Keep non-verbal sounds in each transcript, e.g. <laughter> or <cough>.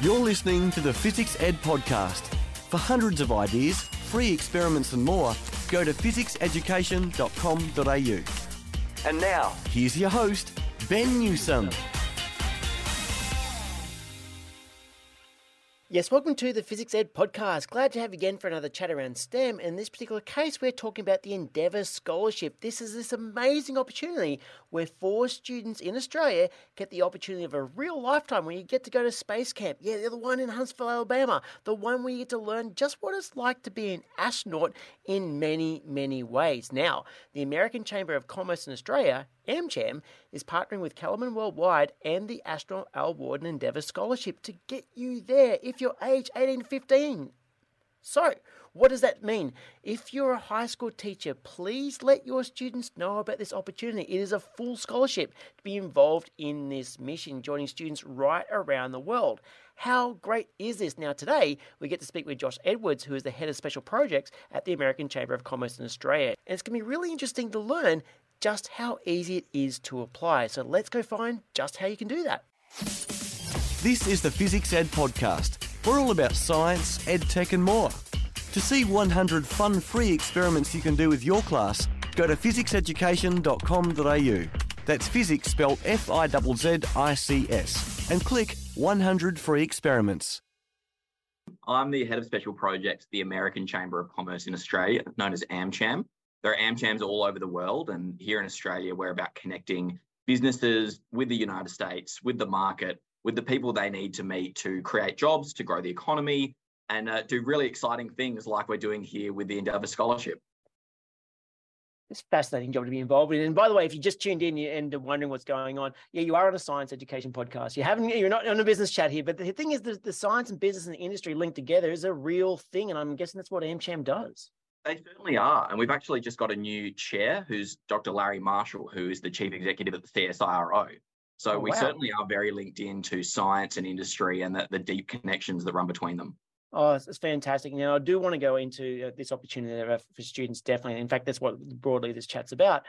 You're listening to the Fizzics Ed Podcast. For hundreds of ideas, free experiments, and more, go to fizzicseducation.com.au. And now, here's your host, Ben Newsome. Yes, welcome to the Fizzics Ed podcast. Glad to have you again for another chat around STEM. In this particular case, we're talking about the Endeavour Scholarship. This is this amazing opportunity where four students in Australia get the opportunity of a real lifetime where you get to go to space camp. Yeah, the one in Huntsville, Alabama, the one where you get to learn just what it's like to be an astronaut in many, many ways. Now, the American Chamber of Commerce in Australia AmCham is partnering with Kallman Worldwide and the Astronaut Al Worden Endeavour Scholarship to get you there if you're age 18 to 15. So, what does that mean? If you're a high school teacher, please let your students know about this opportunity. It is a full scholarship to be involved in this mission, joining students right around the world. How great is this? Now, today we get to speak with Josh Edwards, who is the head of special projects at the American Chamber of Commerce in Australia. And it's going to be really interesting to learn just how easy it is to apply. So let's go find just how you can do that. This is the Fizzics Ed Podcast. We're all about science, ed tech, and more. To see 100 fun free experiments you can do with your class, go to fizzicseducation.com.au. That's physics spelled F I Z Z I C S. And click 100 free experiments. I'm the head of special projects at the American Chamber of Commerce in Australia, known as AmCham. There are AmChams all over the world, and here in Australia, we're about connecting businesses with the United States, with the market, with the people they need to meet to create jobs, to grow the economy, and uh, do really exciting things like we're doing here with the Endeavour Scholarship. It's a fascinating job to be involved in. And by the way, if you just tuned in and are wondering what's going on, yeah, you are on a science education podcast. You haven't, you're not on a business chat here. But the thing is, the, the science and business and industry linked together is a real thing, and I'm guessing that's what AmCham does. They certainly are. And we've actually just got a new chair who's Dr. Larry Marshall, who is the chief executive at the CSIRO. So oh, we wow. certainly are very linked into science and industry and the, the deep connections that run between them. Oh, it's, fantastic. Now, I do want to go into uh, this opportunity for students, definitely. In fact, that's what broadly this chat's about.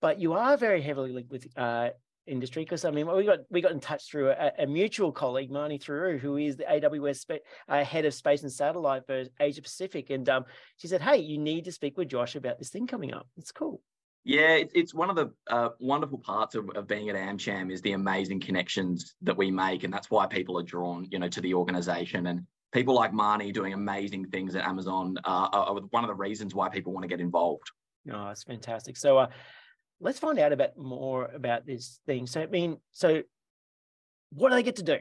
But you are very heavily linked with uh, industry because I mean we got we got in touch through a, a mutual colleague Marnie Thuru who is the AWS uh, head of space and satellite for Asia Pacific and um, she said hey you need to speak with Josh about this thing coming up it's cool yeah it's, it's one of the uh, wonderful parts of, of being at AmCham is the amazing connections that we make and that's why people are drawn you know to the organization and people like Marnie doing amazing things at Amazon uh, are one of the reasons why people want to get involved oh it's fantastic so uh, let's find out about more about this thing. So, I mean, so what do they get to do?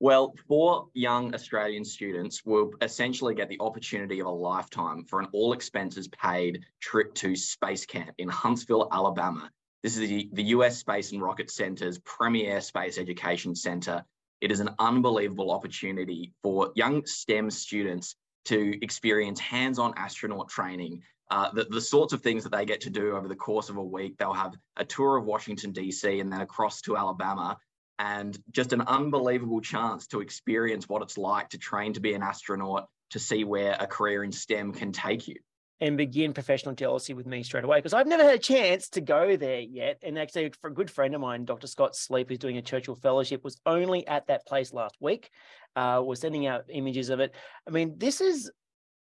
well, four young Australian students will essentially get the opportunity of a lifetime for an all expenses paid trip to Space Camp in Huntsville, Alabama. This is the, the US Space and Rocket Center's premier space education center. It is an unbelievable opportunity for young STEM students to experience hands on astronaut training uh, the, the sorts of things that they get to do over the course of a week. They'll have a tour of Washington, D.C., and then across to Alabama, and just an unbelievable chance to experience what it's like to train to be an astronaut, to see where a career in STEM can take you. And begin professional jealousy with me straight away because I've never had a chance to go there yet. And actually, for a good friend of mine, Dr. Scott Sleep, who's doing a Churchill Fellowship, was only at that place last week. Uh, we're sending out images of it. I mean, this is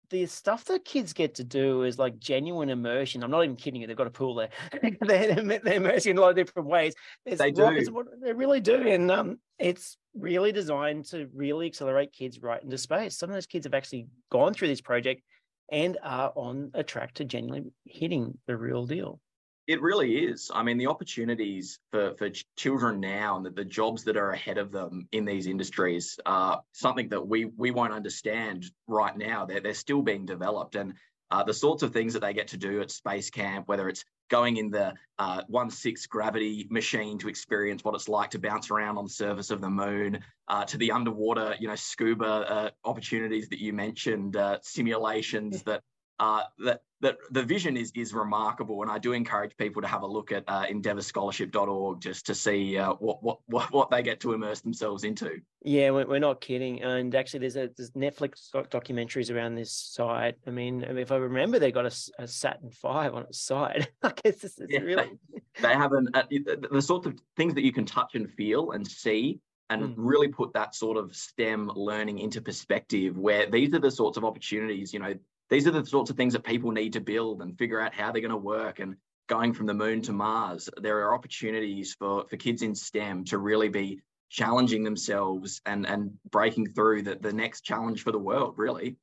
the stuff that kids get to do is like genuine immersion. I'm not even kidding you. They've got a pool there. <laughs> they're, they're immersing in a lot of different ways. There's they do. They really do. And um, it's really designed to really accelerate kids right into space. Some of those kids have actually gone through this project and are on a track to genuinely hitting the real deal. It really is. I mean, the opportunities for, for children now and the, the jobs that are ahead of them in these industries are something that we we won't understand right now. They're, they're still being developed. And uh, the sorts of things that they get to do at Space Camp, whether it's going in the uh, 1 6 gravity machine to experience what it's like to bounce around on the surface of the moon, uh, to the underwater, you know, scuba uh, opportunities that you mentioned, uh, simulations that uh, that that the vision is is remarkable, and I do encourage people to have a look at uh, endeavorscholarship.org just to see uh, what, what what they get to immerse themselves into. Yeah, we're not kidding. And actually, there's a there's Netflix documentaries around this site. I mean, if I remember, they got a, a Saturn Five on its side. I guess this is yeah, really they, they have an uh, the sorts of things that you can touch and feel and see and Mm. really put that sort of STEM learning into perspective where these are the sorts of opportunities, you know, these are the sorts of things that people need to build and figure out how they're going to work and going from the moon to Mars. There are opportunities for, for kids in STEM to really be challenging themselves and, and breaking through the, the next challenge for the world, really.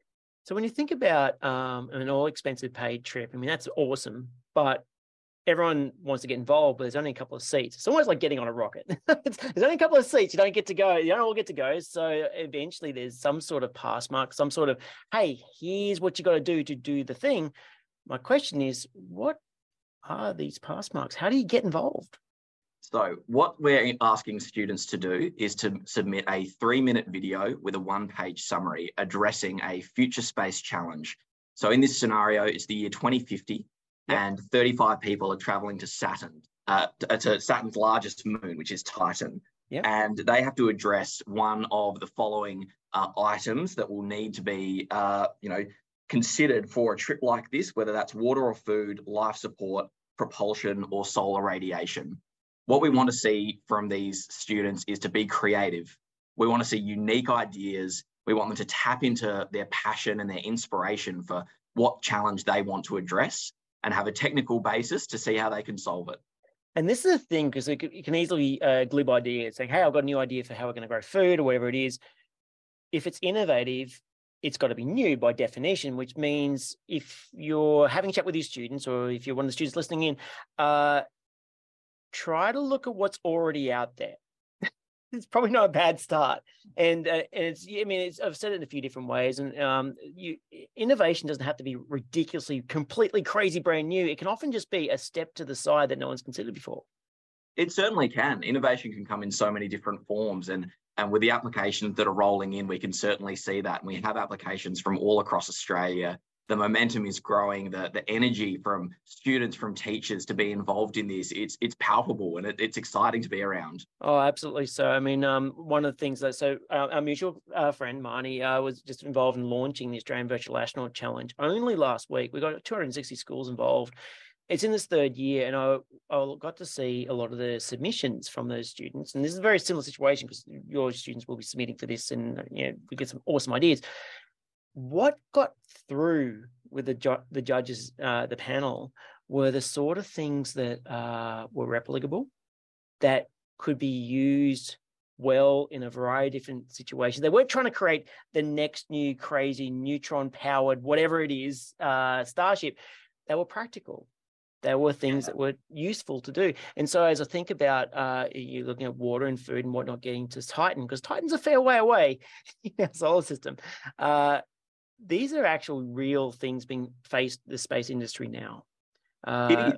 So when you think about um, an all expensive paid trip, I mean that's awesome, but everyone wants to get involved, but there's only a couple of seats. It's almost like getting on a rocket. <laughs> there's only a couple of seats. You don't get to go. You don't all get to go. So eventually, there's some sort of pass mark, some sort of hey, here's what you got to do to do the thing. My question is, what are these pass marks? How do you get involved? So, what we're asking students to do is to submit a three minute video with a one page summary addressing a future space challenge. So, in this scenario, it's the year 2050, And 35 people are traveling to Saturn, uh, to, to Saturn's largest moon, which is Titan. Yep. And they have to address one of the following uh, items that will need to be, uh, you know, considered for a trip like this, whether that's water or food, life support, propulsion, or solar radiation. What we want to see from these students is to be creative. We want to see unique ideas. We want them to tap into their passion and their inspiration for what challenge they want to address and have a technical basis to see how they can solve it. And this is the thing because you can easily uh, glib ideas saying, "Hey, I've got a new idea for how we're going to grow food or whatever it is." If it's innovative, it's got to be new by definition, which means if you're having a chat with your students or if you're one of the students listening in, uh, try to look at what's already out there. It's probably not a bad start, and uh, and it's I mean it's, I've said it in a few different ways, and um, you innovation doesn't have to be ridiculously, completely crazy, brand new. It can often just be a step to the side that no one's considered before. It certainly can. Innovation can come in so many different forms, and and with the applications that are rolling in, we can certainly see that. And we have applications from all across Australia. The momentum is growing. The the energy from students, from teachers to be involved in this, it's it's palpable and it, it's exciting to be around. Oh, absolutely. So, I mean, um, one of the things that so uh, our mutual uh, friend Marnie uh, was just involved in launching the Australian Virtual Astronaut Challenge only last week. We got 260 schools involved. It's in this third year, and I, I got to see a lot of the submissions from those students. And this is a very similar situation because your students will be submitting for this, and you know, we get some awesome ideas. What got through with the ju- the judges, uh, the panel, were the sort of things that uh, were replicable, that could be used well in a variety of different situations. They weren't trying to create the next new crazy neutron powered, whatever it is, uh, Starship. They were practical. They were things that were useful to do. And so, as I think about uh, you looking at water and food and whatnot getting to Titan, because Titan's a fair way away <laughs> in our solar system, uh, these are actual real things being faced the space industry now. Uh,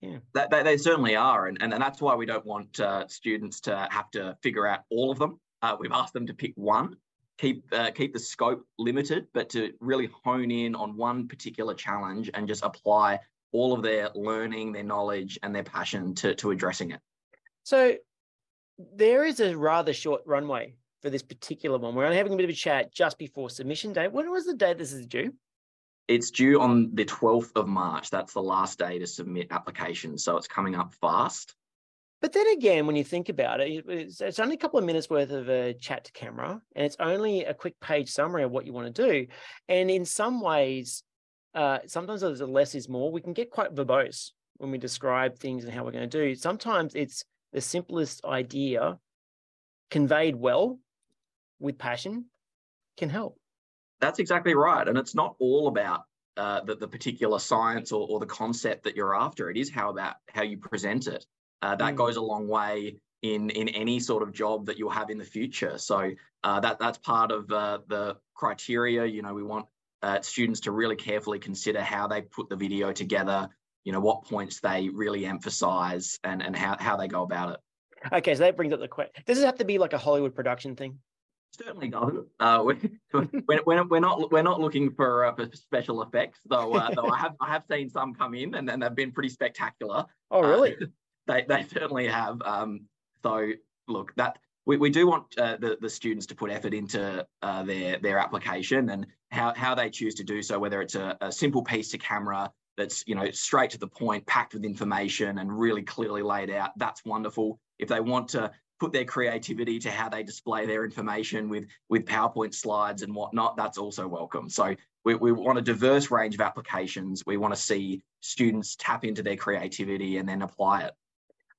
yeah. That, they, they certainly are. And, and, and that's why we don't want uh, students to have to figure out all of them. Uh, we've asked them to pick one, keep, uh, keep the scope limited, but to really hone in on one particular challenge and just apply all of their learning, their knowledge, and their passion to, to addressing it. So there is a rather short runway for this particular one. We're only having a bit of a chat just before submission day. When was the day this is due? It's due on the 12th of March. That's the last day to submit applications. So it's coming up fast. But then again, when you think about it, it's, only a couple of minutes worth of a chat to camera, and it's only a quick page summary of what you want to do. And in some ways, uh, sometimes there's a less is more. We can get quite verbose when we describe things and how we're going to do. Sometimes it's the simplest idea conveyed well with passion can help. That's exactly right. And it's not all about uh, the, the particular science or, or the concept that you're after. It is how about how you present it. Uh, that Mm. goes a long way in in any sort of job that you'll have in the future. So uh, that that's part of uh, the criteria. You know, we want uh, students to really carefully consider how they put the video together. You know, what points they really emphasize and and how how they go about it. Okay, so that brings up the question: Does it have to be like a Hollywood production thing? Certainly doesn't. Uh, we, <laughs> we're, we're, we're not we're not looking for, uh, for special effects, though. Uh, though I have I have seen some come in, and, and they've been pretty spectacular. Oh, Uh, really? <laughs> they they certainly have. Um, so look, that we, we do want uh, the the students to put effort into uh, their their application and how how they choose to do so. Whether it's a, a simple piece to camera that's you know straight to the point, packed with information, and really clearly laid out. That's wonderful. if they want to put their creativity to how they display their information with with PowerPoint slides and whatnot, that's also welcome. So we, we want a diverse range of applications. We want to see students tap into their creativity and then apply it.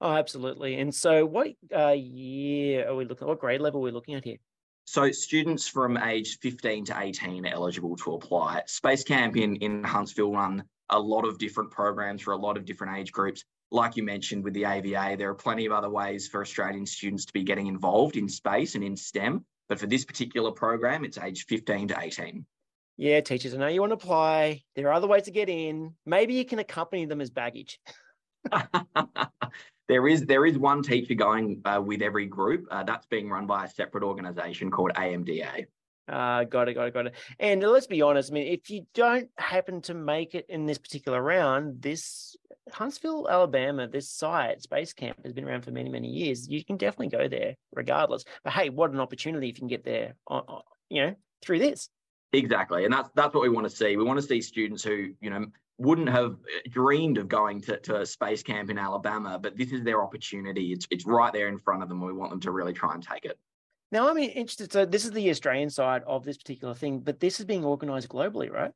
Oh, absolutely. And so, what uh, year are we looking? What grade level are we looking at here? So, students from age 15 to 18 are eligible to apply. Space Camp in, in Huntsville run a lot of different programs for a lot of different age groups. Like you mentioned with the AVA, there are plenty of other ways for Australian students to be getting involved in space and in STEM. But for this particular program, it's age 15 to 18. Yeah, teachers, I know you want to apply. There are other ways to get in. Maybe you can accompany them as baggage. <laughs> there is there is one teacher going uh, with every group. Uh, that's being run by a separate organisation called AMDA. Uh, got it, got it, got it. And let's be honest. I mean, if you don't happen to make it in this particular round, this Huntsville, Alabama, this site, Space Camp, has been around for many, many years. You can definitely go there, regardless. But hey, what an opportunity if you can get there, uh, uh, you know, through this. Exactly, and that's that's what we want to see. We want to see students who, you know, wouldn't have uh, dreamed of going to, to a space camp in Alabama, but this is their opportunity. It's it's right there in front of them. We want them to really try and take it. Now, I'm interested. So, this is the Australian side of this particular thing, but this is being organised globally, right?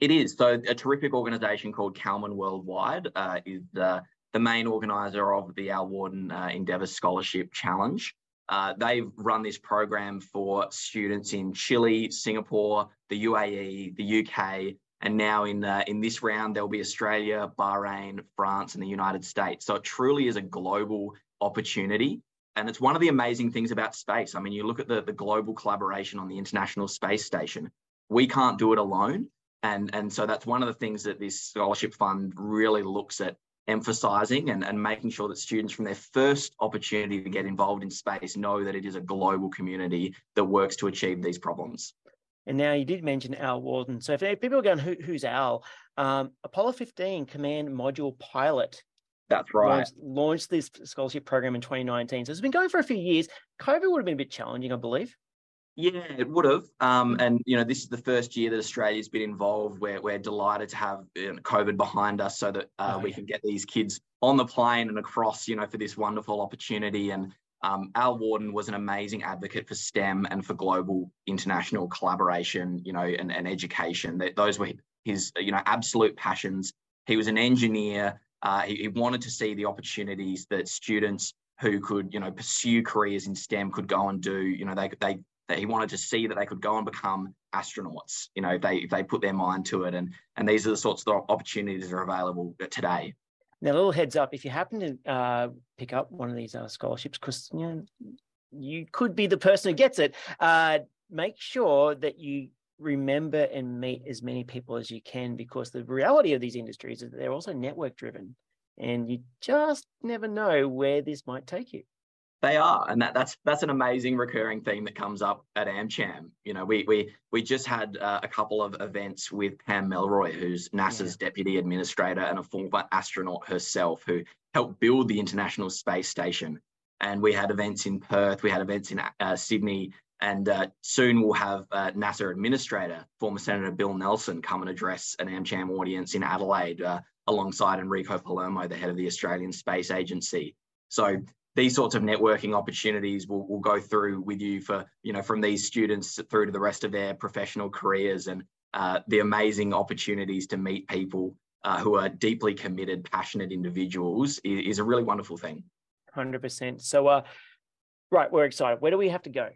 It is. So, a terrific organisation called Kallman Worldwide uh, is uh, the main organiser of the Al Worden uh, Endeavour Scholarship Challenge. Uh, they've run this program for students in Chile, Singapore, the UAE, the UK, and now in uh, in this round there'll be Australia, Bahrain, France, and the United States. So it truly is a global opportunity and it's one of the amazing things about space. I mean, you look at the, the global collaboration on the International Space Station. We can't do it alone. And, and so that's one of the things that this scholarship fund really looks at emphasizing and, and making sure that students from their first opportunity to get involved in space know that it is a global community that works to achieve these problems. And now you did mention Al Worden. So if people are going, Who, who's Al? Um, Apollo 15 Command Module Pilot that's right. Launched, launched, this scholarship program in 2019. So it's been going for a few years. COVID would have been a bit challenging, I believe. Yeah, it would have. Um, and, you know, this is the first year that Australia's been involved. We're, we're delighted to have you know, COVID behind us so that uh, oh, we yeah. can get these kids on the plane and across, you know, for this wonderful opportunity. And um, Al Worden was an amazing advocate for STEM and for global international collaboration, you know, and, and education. Those were his, you know, absolute passions. He was an engineer uh, he, he, wanted to see the opportunities that students who could, you know, pursue careers in STEM could go and do. You know, they they that he wanted to see that they could go and become astronauts. You know, they if they put their mind to it, and and these are the sorts of opportunities that are available today. Now, a little heads up: if you happen to uh, pick up one of these uh, scholarships, because you know you could be the person who gets it, uh, make sure that you remember and meet as many people as you can because the reality of these industries is that they're also network driven and you just never know where this might take you they are and that, that's that's an amazing recurring theme that comes up at amcham you know we we we just had uh, a couple of events with pam melroy who's nasa's yeah. deputy administrator and a former astronaut herself who helped build the international space station and we had events in perth we had events in uh, sydney and uh, soon we'll have uh, NASA Administrator, former Senator Bill Nelson, come and address an AmCham audience in Adelaide uh, alongside Enrico Palermo, the head of the Australian Space Agency. So these sorts of networking opportunities will, will go through with you for, you know, from these students through to the rest of their professional careers and uh, the amazing opportunities to meet people uh, who are deeply committed, passionate individuals is, is a really wonderful thing. 100%. So, uh, right, we're excited. Where do we have to go?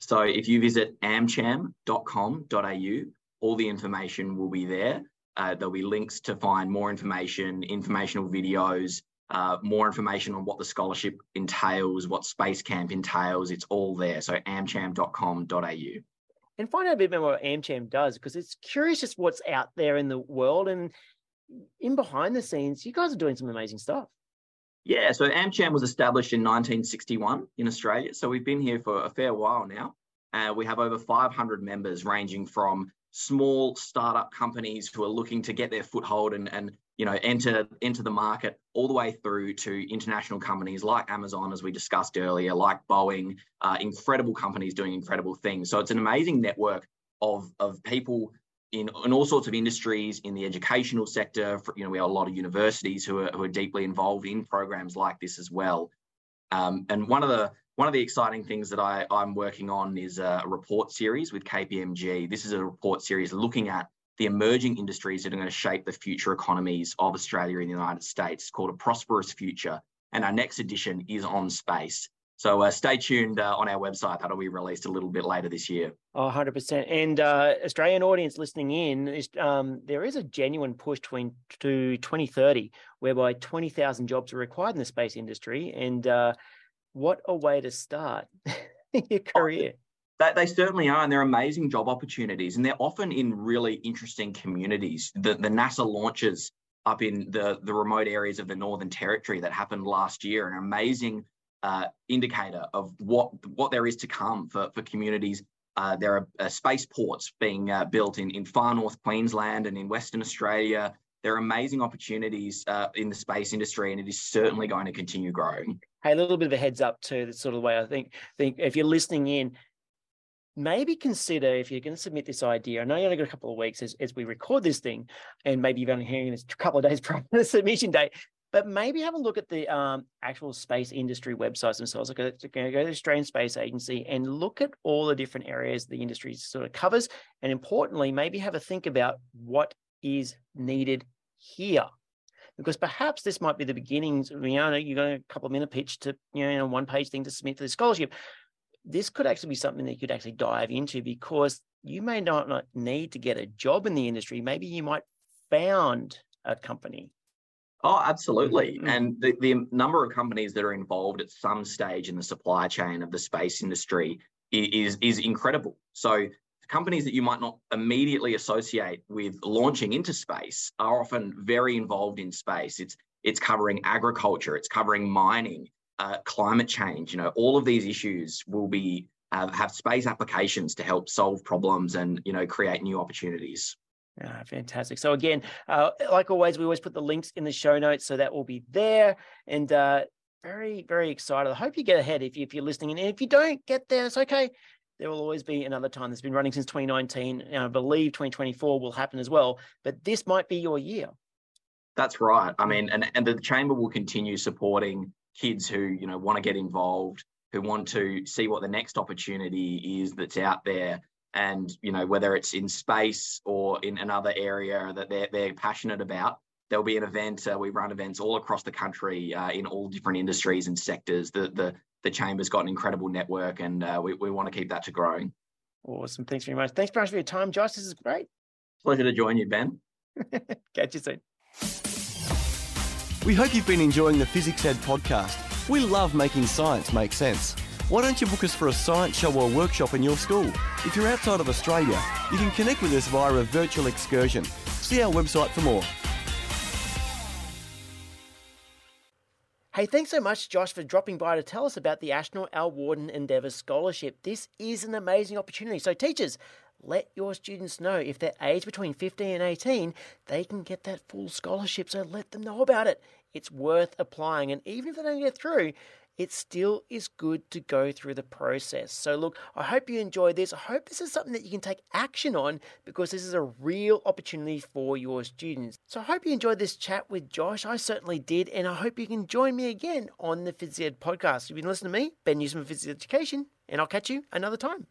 So if you visit amcham.com.au, all the information will be there. Uh, there'll be links to find more information, informational videos, uh, more information on what the scholarship entails, what Space Camp entails. It's all there. So amcham.com.au. And find out a bit more what AmCham does because it's curious just what's out there in the world and in behind the scenes. You guys are doing some amazing stuff. Yeah, so AmCham was established in 1961 in Australia. So we've been here for a fair while now. Uh, we have over 500 members ranging from small startup companies who are looking to get their foothold and, and you know enter enter the market all the way through to international companies like Amazon, as we discussed earlier, like Boeing, uh, incredible companies doing incredible things. So it's an amazing network of, of people in, in all sorts of industries, in the educational sector, for, you know, we have a lot of universities who are, who are deeply involved in programs like this as well. Um, and one of the one of the exciting things that I, I'm working on is a report series with KPMG. This is a report series looking at the emerging industries that are going to shape the future economies of Australia and the United States. It's called A Prosperous Future. And our next edition is on space. So uh, stay tuned uh, on our website. That'll be released a little bit later this year. Oh, 100%. And uh, Australian audience listening in, is, um, there is a genuine push to, to 2030 whereby 20,000 jobs are required in the space industry. And uh, what a way to start <laughs> your career. They, they certainly are, and they're amazing job opportunities, and they're often in really interesting communities. The, the NASA launches up in the, the remote areas of the Northern Territory that happened last year, an amazing uh, indicator of what what there is to come for, for communities. Uh, there are uh, spaceports being uh, built in, in far north Queensland and in Western Australia. There are amazing opportunities uh, in the space industry, and it is certainly going to continue growing. Hey, a little bit of a heads up too. That's sort of the way I think. Think if you're listening in, maybe consider if you're going to submit this idea. I know you only got a couple of weeks as, as we record this thing, and maybe you've only hearing this a couple of days <laughs> prior to the submission date but maybe have a look at the um, actual space industry websites themselves. Like, go to the Australian Space Agency and look at all the different areas the industry sort of covers, and importantly, maybe have a think about what is needed here, because perhaps this might be the beginnings. You know, you got a couple of minute pitch to you know one page thing to submit for the scholarship. This could actually be something that you could actually dive into because you may not, not need to get a job in the industry. Maybe you might found a company Oh, absolutely. Mm-hmm. And the, the number of companies that are involved at some stage in the supply chain of the space industry is, is incredible. So companies that you might not immediately associate with launching into space are often very involved in space. It's it's covering agriculture, it's covering mining, uh, climate change. You know, all of these issues will be uh, have space applications to help solve problems and you know create new opportunities. Ah, fantastic. So again, uh, like always, we always put the links in the show notes, so that will be there. And uh, very, very excited. I hope you get ahead if, if you're listening. And if you don't get there, it's okay. There will always be another time. That's been running since 2019. And I believe 2024 will happen as well. But this might be your year. That's right. I mean, and, and the chamber will continue supporting kids who, you know, want to get involved, who want to see what the next opportunity is that's out there and you know whether it's in space or in another area that they're, they're passionate about there'll be an event uh, we run events all across the country uh, in all different industries and sectors the the, the chamber's got an incredible network and uh, we, we want to keep that to growing. Awesome. Thanks very much. Thanks very much for your time. Josh this is great. Pleasure to join you ben. <laughs> Catch you soon. We hope you've been enjoying the fizzics ed podcast. We love making science make sense. Why don't you book us for a science show or workshop in your school? If you're outside of Australia, you can connect with us via a virtual excursion. See our website for more. Hey, thanks so much, Josh, for dropping by to tell us about the Astronaut Al Worden Endeavour Scholarship. This is an amazing opportunity. So, teachers, let your students know if they're aged between 15 and 18, they can get that full scholarship. So, let them know about it. It's worth applying. And even if they don't get through, it still is good to go through the process. So, look, I hope you enjoyed this. I hope this is something that you can take action on because this is a real opportunity for your students. So, I hope you enjoyed this chat with Josh. I certainly did, and I hope you can join me again on the Fizzics Ed podcast. You've been listening to me, Ben Newsome of Fizzics Education, and I'll catch you another time.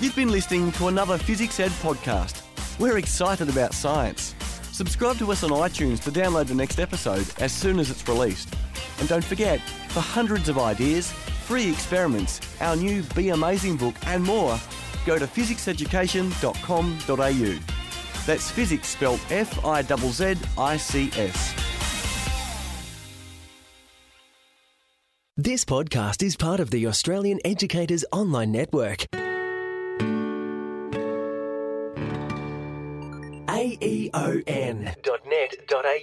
You've been listening to another Fizzics Ed podcast. We're excited about science. Subscribe to us on iTunes to download the next episode as soon as it's released. And don't forget, for hundreds of ideas, free experiments, our new Be Amazing book, and more, go to fizzicseducation.com.au. That's physics spelled F I Z Z I C S. This podcast is part of the Australian Educators Online Network. aeon.net.au